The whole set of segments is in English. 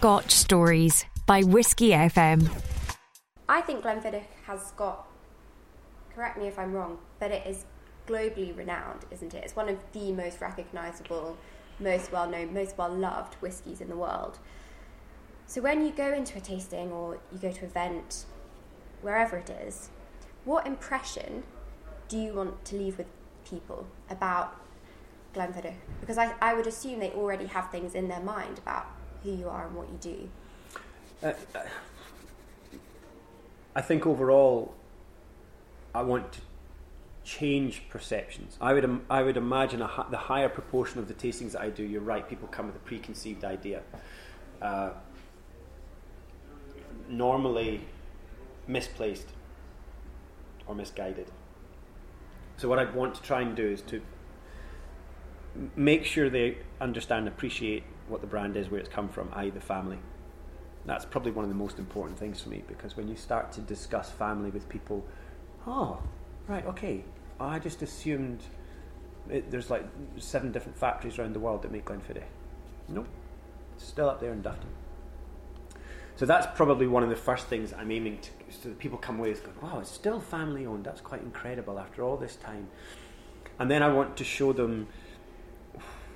Scotch Stories by Whiskey FM. I think Glenfiddich has got, correct me if I'm wrong, but it is globally renowned, isn't it? It's one of the most recognisable, most well known, most well loved whiskies in the world. So when you go into a tasting or you go to an event, wherever it is, what impression do you want to leave with people about Glenfiddich? Because I, I would assume they already have things in their mind about who you are and what you do. Uh, I think overall, I want to change perceptions. I would I would imagine a, the higher proportion of the tastings that I do. You're right. People come with a preconceived idea. Uh, normally misplaced or misguided. So what I'd want to try and do is to make sure they understand and appreciate what the brand is, where it's come from, i.e., the family. That's probably one of the most important things for me because when you start to discuss family with people, oh, right, okay, I just assumed it, there's like seven different factories around the world that make Glenfiddich. Nope, still up there in Dufftown. So that's probably one of the first things I'm aiming to. So that people come away going, "Wow, it's still family owned. That's quite incredible after all this time." And then I want to show them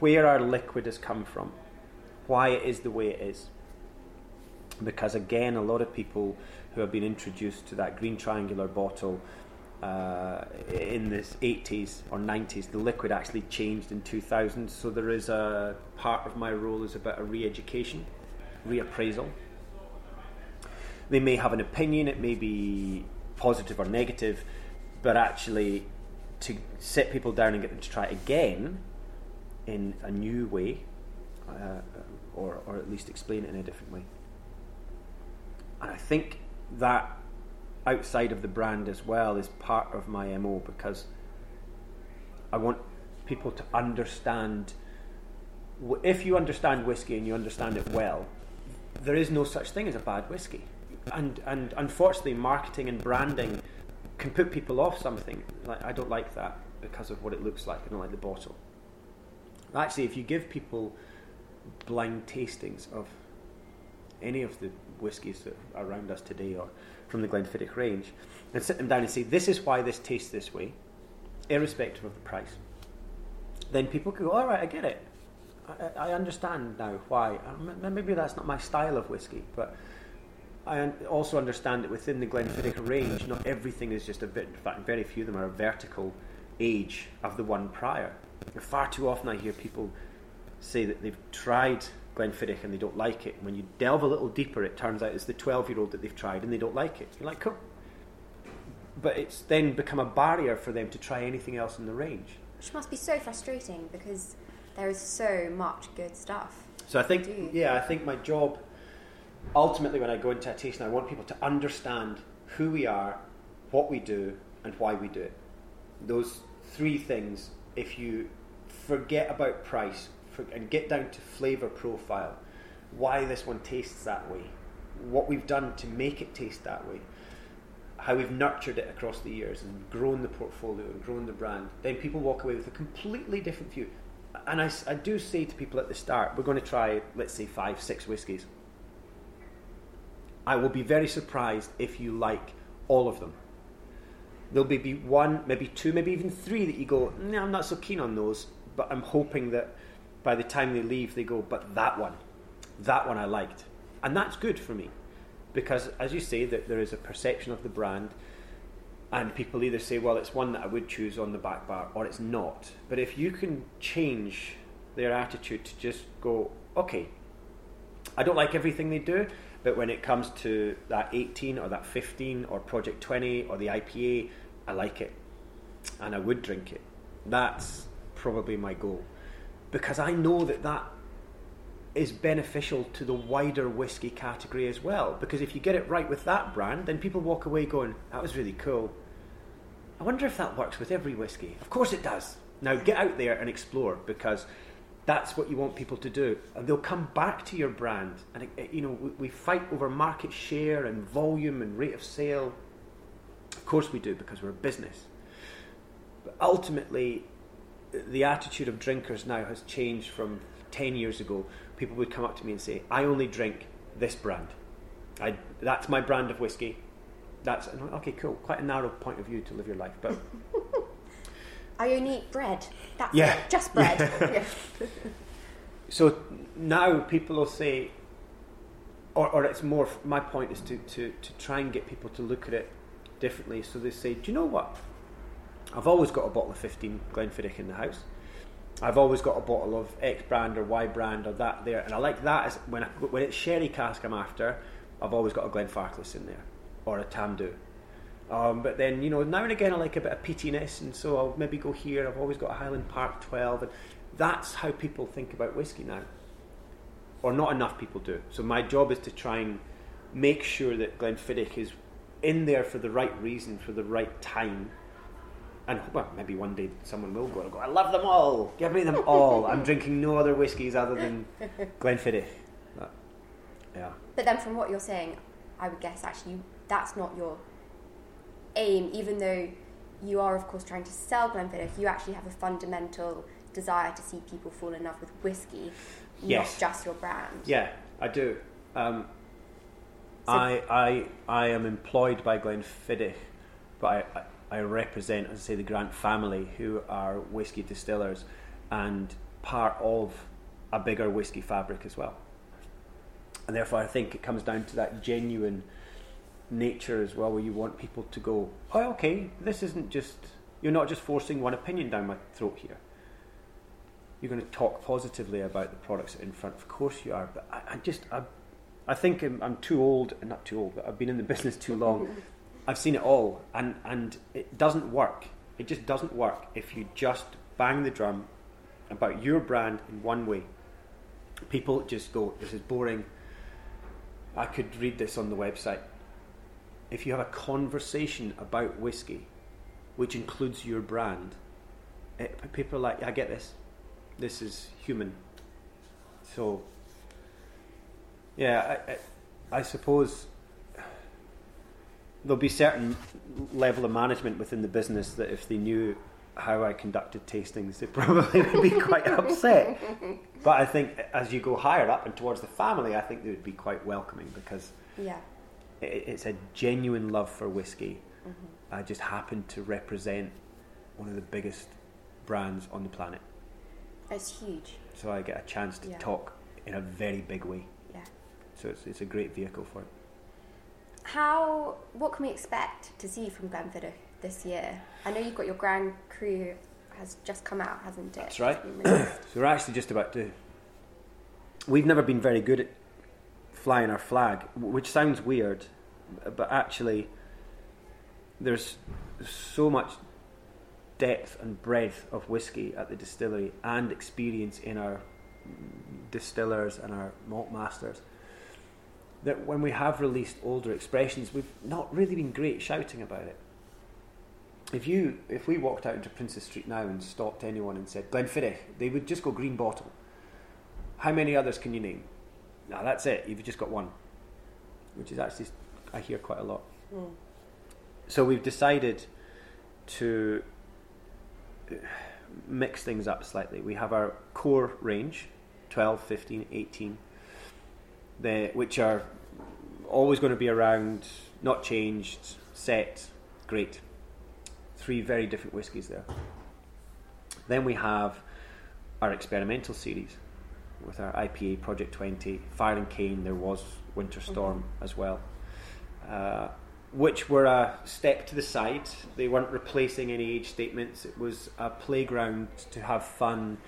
where our liquid has come from, why it is the way it is. Because again, a lot of people who have been introduced to that green triangular bottle uh, in the 80s or 90s, the liquid actually changed in 2000. So there is a part of my role is about a re-education, reappraisal. They may have an opinion; it may be positive or negative, but actually to sit people down and get them to try it again in a new way, uh, or, or at least explain it in a different way. And I think that outside of the brand as well is part of my MO because I want people to understand. If you understand whiskey and you understand it well, there is no such thing as a bad whiskey. And, and unfortunately, marketing and branding can put people off something. Like I don't like that because of what it looks like. I don't like the bottle. Actually, if you give people blind tastings of any of the whiskies that are around us today or from the Glenfiddich range and sit them down and say, this is why this tastes this way, irrespective of the price, then people go, all right, I get it. I, I understand now why. Um, maybe that's not my style of whiskey, but I also understand that within the Glenfiddich range, not everything is just a bit, in fact, very few of them are a vertical age of the one prior. Far too often I hear people say that they've tried Glenfiddich and they don't like it. When you delve a little deeper, it turns out it's the 12 year old that they've tried and they don't like it. You're like, cool. But it's then become a barrier for them to try anything else in the range. Which must be so frustrating because there is so much good stuff. So I think, yeah, I think my job ultimately when I go into a tasting, I want people to understand who we are, what we do, and why we do it. Those three things if you forget about price and get down to flavour profile, why this one tastes that way, what we've done to make it taste that way, how we've nurtured it across the years and grown the portfolio and grown the brand, then people walk away with a completely different view. And I, I do say to people at the start, we're going to try, let's say, five, six whiskies. I will be very surprised if you like all of them there'll be one, maybe two, maybe even three that you go, no, I'm not so keen on those, but I'm hoping that by the time they leave, they go, but that one, that one I liked. And that's good for me because, as you say, that there is a perception of the brand, and people either say, well, it's one that I would choose on the back bar, or it's not. But if you can change their attitude to just go, okay, I don't like everything they do, but when it comes to that 18 or that 15 or Project 20 or the IPA, I like it and I would drink it. That's probably my goal because I know that that is beneficial to the wider whiskey category as well. Because if you get it right with that brand, then people walk away going, that was really cool. I wonder if that works with every whiskey. Of course it does. Now get out there and explore because that's what you want people to do. And they'll come back to your brand. And, you know, we, we fight over market share and volume and rate of sale of course we do, because we're a business. But ultimately, the attitude of drinkers now has changed from 10 years ago. People would come up to me and say, I only drink this brand. I, that's my brand of whiskey. That's okay, cool. Quite a narrow point of view to live your life, but I only eat bread. That's Yeah. it, just bread. Yeah. so now people will say, or, or it's more. My point is to, to to try and get people to look at it differently. So they say, do you know what? I've always got a bottle of 15 Glenfiddich in the house. I've always got a bottle of X brand or Y brand or that there, and I like that as when I, when it's sherry cask I'm after. I've always got a Glenfarclas in there or a Tamdhu. Um, but then you know now and again I like a bit of peatiness, and so I'll maybe go here. I've always got a Highland Park 12, and that's how people think about whiskey now, or not enough people do. So my job is to try and make sure that Glenfiddich is in there for the right reason, for the right time, and well, maybe one day someone will go and go, I love them all. Give me them all. I'm drinking no other whiskies other than Glenfiddich. But, yeah. But then, from what you're saying, I would guess actually that's not your aim, even though you are, of course, trying to sell Glenfiddich. You actually have a fundamental desire to see people fall in love with whiskey, Yes. not just your brand. Yeah, I do. Um, So- I, I, I am employed by Glenfiddich, but I, I, I represent, as I say, the Grant family, who are whiskey distillers and part of a bigger whiskey fabric as well. And therefore, I think it comes down to that genuine nature as well, where you want people to go, oh, okay, this isn't just, you're not just forcing one opinion down my throat here. You're going to talk positively about the products in front. Of course you are, but I, I just, I, I think I'm, I'm too old, and not too old, but I've been in the business too long. I've seen it all, and, and it doesn't work. It just doesn't work if you just bang the drum about your brand in one way. People just go, this is boring. I could read this on the website. If you have a conversation about whiskey, which includes your brand, it, people are like, I get this. This is human. So, yeah, I, I, I suppose there'll be certain level of management within the business that if they knew how I conducted tastings, they probably would be quite upset. But I think as you go higher up and towards the family, I think they would be quite welcoming because Yeah. it, it's a genuine love for whiskey. Mm-hmm. I just happen to represent one of the biggest brands on the planet, It's huge. so I get a chance to Yeah. talk in a very big way. Yeah. So it's, it's a great vehicle for it. How? What can we expect to see from Glenfiddich this year? I know you've got your Grand Cru has just come out, hasn't it? That's right. It's been released. So we're actually just about to. We've never been very good at flying our flag, which sounds weird, but actually, there's so much depth and breadth of whiskey at the distillery and experience in our distillers and our malt masters that when we have released older expressions, we've not really been great shouting about it. If you, if we walked out into Princes Street now and stopped anyone and said Glenfiddich, they would just go green bottle. How many others can you name? Now that's it. You've just got one, which is actually I hear quite a lot. Mm. So we've decided to uh, mix things up slightly. We have our core range 12, 15, 18, the, which are always going to be around, not changed, set, great. Three very different whiskies there. Then we have our experimental series with our IPA Project 20, Fire and Cane, there was Winter Storm as well. Uh, which were a step to the side. They weren't replacing any age statements. It was a playground to have fun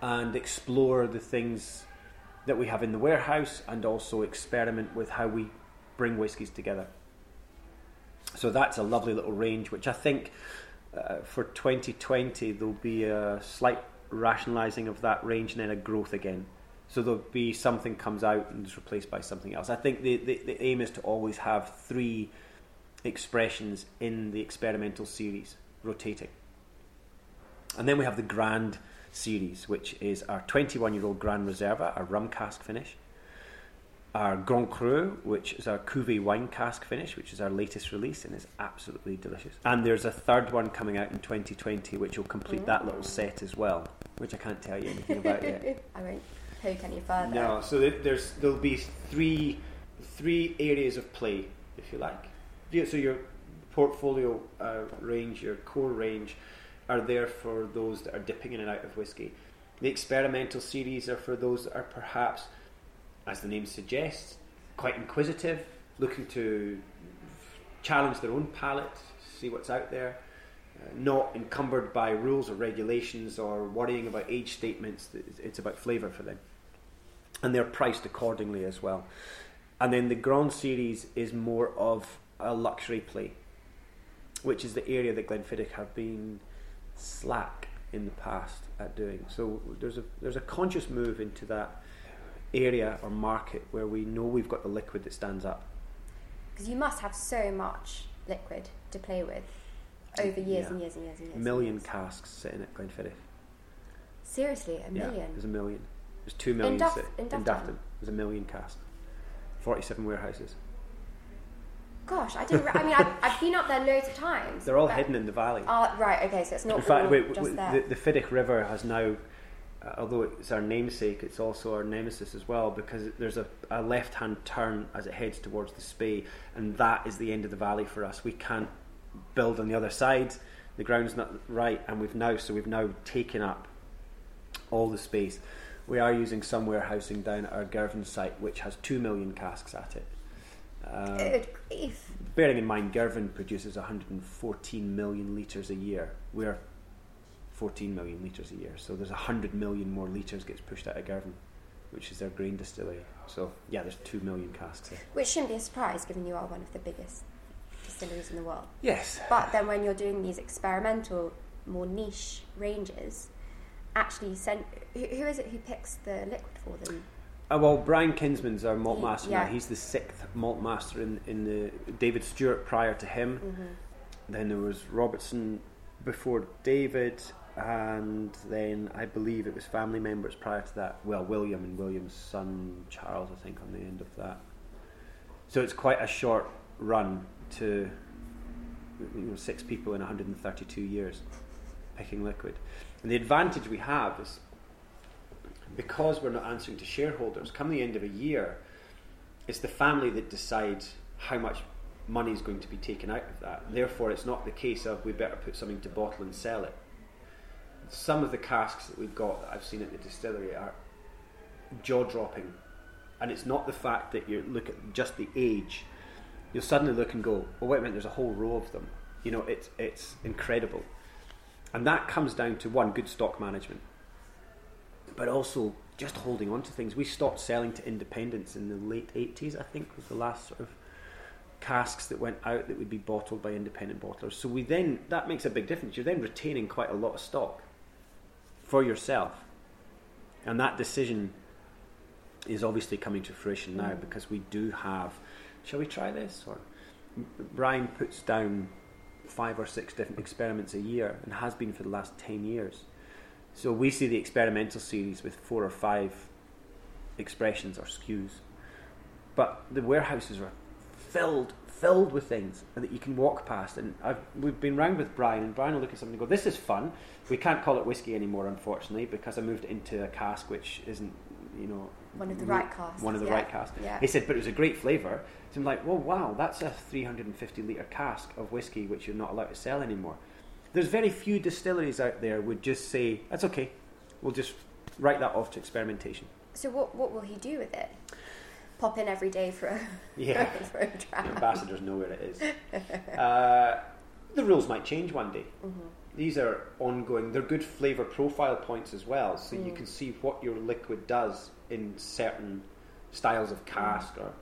and explore the things that we have in the warehouse and also experiment with how we bring whiskies together. So that's a lovely little range, which I think uh, for 2020 there'll be a slight rationalising of that range and then a growth again. So there'll be something comes out and is replaced by something else. I think the, the, the aim is to always have three expressions in the experimental series rotating. And then we have the Grand series, which is our 21 year old Grand Reserva, our rum cask finish. Our Grand Cru, which is our Cuvée wine cask finish, which is our latest release and is absolutely delicious. And there's a third one coming out in 2020, which will complete that little set as well, which I can't tell you anything about yet. I won't. poke any further. No, so there's there'll be three three areas of play, if you like. Yeah, So your portfolio uh, range, your core range, are there for those that are dipping in and out of whiskey. The experimental series are for those that are perhaps, as the name suggests, quite inquisitive, looking to challenge their own palate, see what's out there, uh, not encumbered by rules or regulations or worrying about age statements. It's- about flavour for them. And they're priced accordingly as well. And then the Grand Series is more of a luxury play, which is the area that Glenfiddich have been slack in the past at doing. So there's a there's a conscious move into that area or market where we know we've got the liquid that stands up. Because you must have so much liquid to play with over years Yeah. and years and years and years. A million years. casks sitting at Glenfiddich. Seriously, a Yeah, million. there's a million. There's two million Duff- sit- in in? Dufftown. There's a million casks. Forty-seven warehouses. Gosh, I didn't. Re- I mean, I've, I've been up there loads of times. They're all but- hidden in the valley. Ah, right. Okay, so it's not in fact, just there. the, the Fiddich River has now, uh, although it's our namesake, it's also our nemesis as well because there's a, a left-hand turn as it heads towards the Spey, and that is the end of the valley for us. We can't build on the other side. The ground's not right, and we've now so we've now taken up all the space. We are using some warehousing down at our Girvan site, which has two million casks at it. Uh, Grief. bearing in mind Girvan produces 114 million litres a year. We're 14 million litres a year, so there's 100 million more litres gets pushed out of Girvan, which is their grain distillery. So yeah, there's 2 million casks there. Which shouldn't be a surprise, given you are one of the biggest distilleries in the world. Yes. But then, when you're doing these experimental, more niche ranges, actually, send who, who is it who picks the liquid for them? Uh, well, Brian Kinsman's our malt master yeah. now. He's the sixth malt master in, in the David Stewart prior to him. Then there was Robertson before David, and then I believe it was family members prior to that. Well, William and William's son Charles, I think, on the end of that. So it's quite a short run to you know six people in 132 years picking liquid. And the advantage we have is because we're not answering to shareholders, come the end of a year, it's the family that decides how much money is going to be taken out of that. Therefore, it's not the case of we better put something to bottle and sell it. Some of the casks that we've got that I've seen at the distillery are jaw dropping, and it's not the fact that you look at just the age. You'll suddenly look and go, "Oh wait a minute, there's a whole row of them." You know, it's it's incredible, and that comes down to one good stock management but also just holding on to things. We stopped selling to independents in the late 80s, I think, was the last sort of casks that went out that would be bottled by independent bottlers. So we then, that makes a big difference. You're then retaining quite a lot of stock for yourself. And that decision is obviously coming to fruition now mm. because we do have, shall we try this? Or Brian puts down five or six different experiments a year and has been for the last 10 years. So we see the experimental series with four or five expressions or SKUs, but the warehouses are filled, filled with things that you can walk past. And I've, we've been round with Brian, and Brian will look at something and go, "This is fun." We can't call it whiskey anymore, unfortunately, because I moved it into a cask which isn't, you know, One of the right casks, One of the yeah, right casks. yeah. He said, but it was a great flavour. So I'm like, well, wow, that's a 350 litre cask of whiskey which you're not allowed to sell anymore. There's very few distilleries out there would just say, that's okay, we'll just write that off to experimentation. So what what will he do with it? Pop in every day for a Yeah. for a try. Ambassadors know where it is. Uh, the rules might change one day. These are ongoing. They're good flavour profile points as well, so you can see what your liquid does in certain styles of cask. Or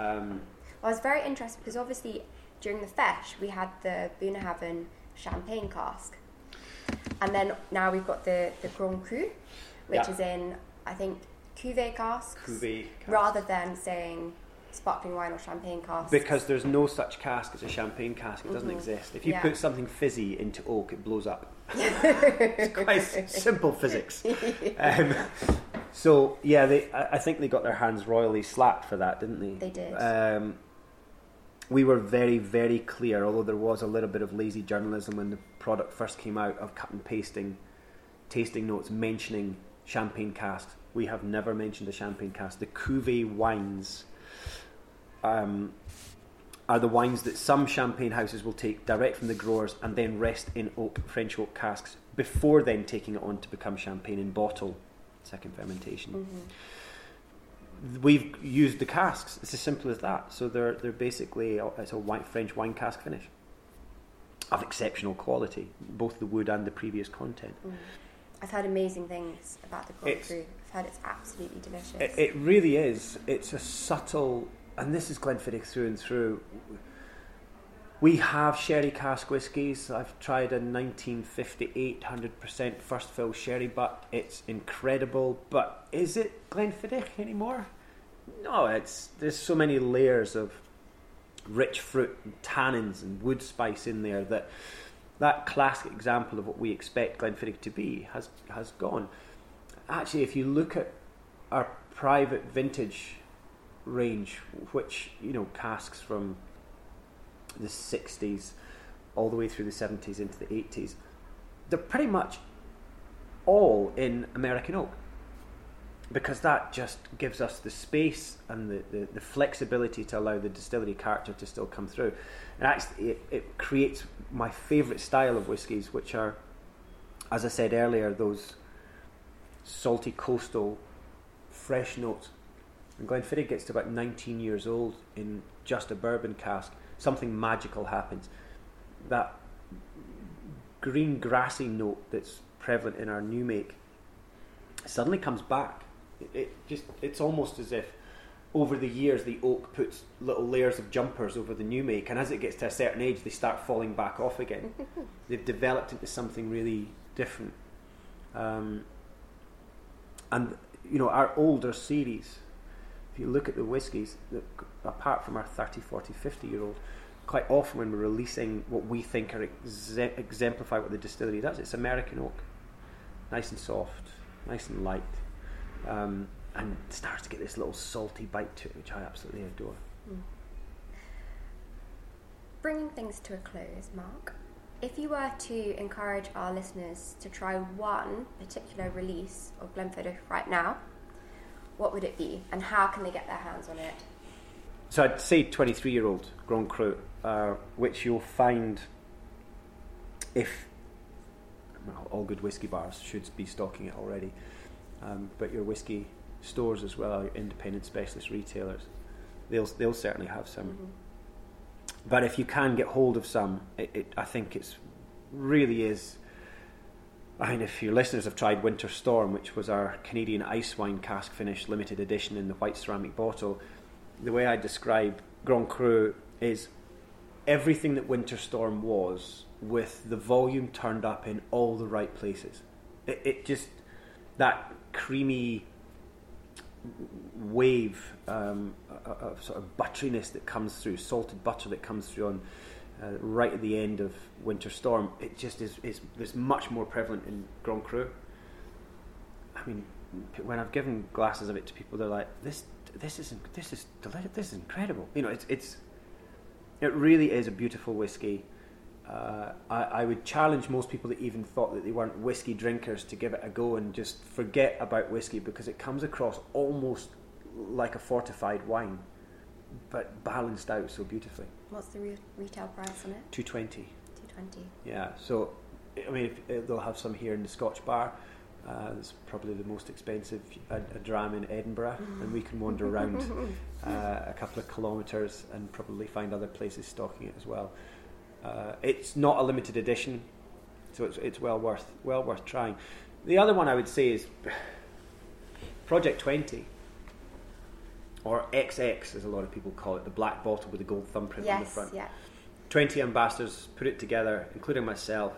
um, I was very interested because obviously during the fesh we had the Bunnahabhain champagne cask, and then now we've got the the Grand Cru, which Yeah. is in I think cuvee casks, cuvee cask. rather than saying sparkling wine or champagne cask. because there's no such cask as a champagne cask. It doesn't exist. If you Yeah. put something fizzy into oak, it blows up. it's quite simple physics. Um, so yeah, they, I, I think they got their hands royally slapped for that, didn't they? They did. Um, we were very, very clear, although there was a little bit of lazy journalism when the product first came out of cut and pasting tasting notes mentioning champagne cask we have never mentioned a champagne cask. The Cuvée wines um, are the wines that some champagne houses will take direct from the growers and then rest in oak, French oak casks before then taking it on to become champagne in bottle, second fermentation. Mm-hmm. We've used the casks. It's as simple as that. So they're they're basically it's a white French wine cask finish of exceptional quality, both the wood and the previous content. Mm. I've heard amazing things about the It's- Cru. I've heard it's absolutely delicious. It, it really is. It's a subtle, and this is Glenfiddich through and through. We have sherry cask whiskies. I've tried a 1958 100% first fill sherry butt. It's incredible, but is it Glenfiddich anymore? No, it's there's so many layers of rich fruit and tannins and wood spice in there that that classic example of what we expect Glenfiddich to be has has gone. Actually, if you look at our private vintage range, which you know casks from the '60s all the way through the '70s into the '80s, they're pretty much all in American oak because that just gives us the space and the, the, the flexibility to allow the distillery character to still come through. And actually, it, it creates my favourite style of whiskies, which are, as I said earlier, those salty coastal fresh notes. And Glenfiddich gets to about 19 years old in just a bourbon cask. Something magical happens. That green grassy note that's prevalent in our new make suddenly comes back. It, it just it's almost as if over the years the oak puts little layers of jumpers over the new make, and as it gets to a certain age, they start falling back off again. They've developed into something really different. Um, and you know our older series, if you look at the whiskies, apart from our 30, 40, 50 year old, quite often when we're releasing what we think are exe- exemplify what the distillery does, it's American oak, nice and soft, nice and light, um, and starts to get this little salty bite to it, which I absolutely adore. Bringing things to a close, Mark, if you were to encourage our listeners to try one particular release of Glenfiddich right now, what would it be, and how can they get their hands on it? So I'd say 23 year old Grand Cru, uh, which you'll find if well, all good whiskey bars should be stocking it already, um, but your whiskey stores as well, your independent specialist retailers, they'll they'll certainly have some. Mhm. But if you can get hold of some, it, it, I think it's really is. Mean, if your listeners have tried Winter Storm, which was our Canadian ice wine cask finish limited edition in the white ceramic bottle, the way I describe Grand Cru is everything that Winter Storm was, with the volume turned up in all the right places. It, it just that creamy wave um, of sort of butteriness that comes through, salted butter that comes through on uh, right at the end of Winter Storm. It just is, is there's much more prevalent in Grand Cru. I mean, when I've given glasses of it to people, they're like, "This, this is, this is, deli- this is incredible." You know, it's, it's, it really is a beautiful whiskey. Uh, I, I would challenge most people that even thought that they weren't whiskey drinkers to give it a go and just forget about whiskey because it comes across almost like a fortified wine, but balanced out so beautifully. What's the re- retail price on it? Two twenty. Two twenty. Yeah, so I mean, if, uh, they'll have some here in the Scotch Bar. Uh, it's probably the most expensive a, a dram in Edinburgh, and we can wander around uh, a couple of kilometres and probably find other places stocking it as well. Uh, it's not a limited edition, so it's, it's well worth well worth trying. The other one I would say is Project Twenty, or XX, as a lot of people call it, the black bottle with the gold thumbprint on the front. yeah. 20 ambassadors put it together, including myself.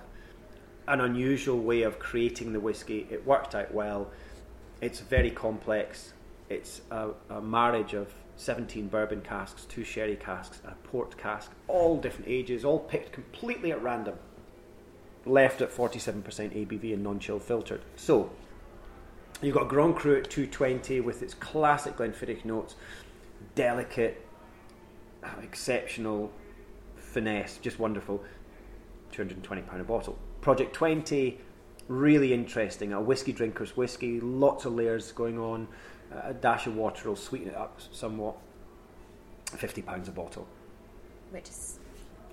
An unusual way of creating the whiskey. It worked out well. It's very complex. It's a, a marriage of 17 bourbon casks, two sherry casks, and a port cask, all different ages, all picked completely at random. Left at 47% ABV and non chill filtered. So, you've got Grand Cru at 220 with its classic Glenfiddich notes, delicate, uh, exceptional finesse, just wonderful. £220 a bottle. Project 20, really interesting. A whiskey drinker's whiskey, lots of layers going on. A dash of water will sweeten it up somewhat. Fifty pounds a bottle. Which is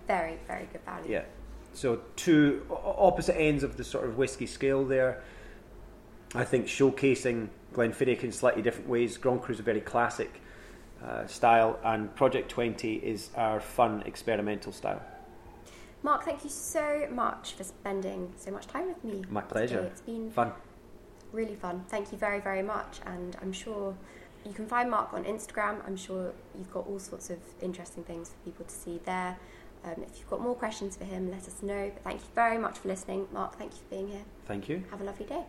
very, very good value. Yeah. So two opposite ends of the sort of whiskey scale there. I think showcasing Glenfiddich in slightly different ways. Grand Cru is a very classic uh, style, and Project 20 is our fun experimental style. Mark, thank you so much for spending so much time with me. My pleasure. Today. It's been fun. Really fun. Thank you very, very much. And I'm sure you can find Mark on Instagram. I'm sure you've got all sorts of interesting things for people to see there. Um, if you've got more questions for him, let us know. But thank you very much for listening. Mark, thank you for being here. Thank you. Have a lovely day.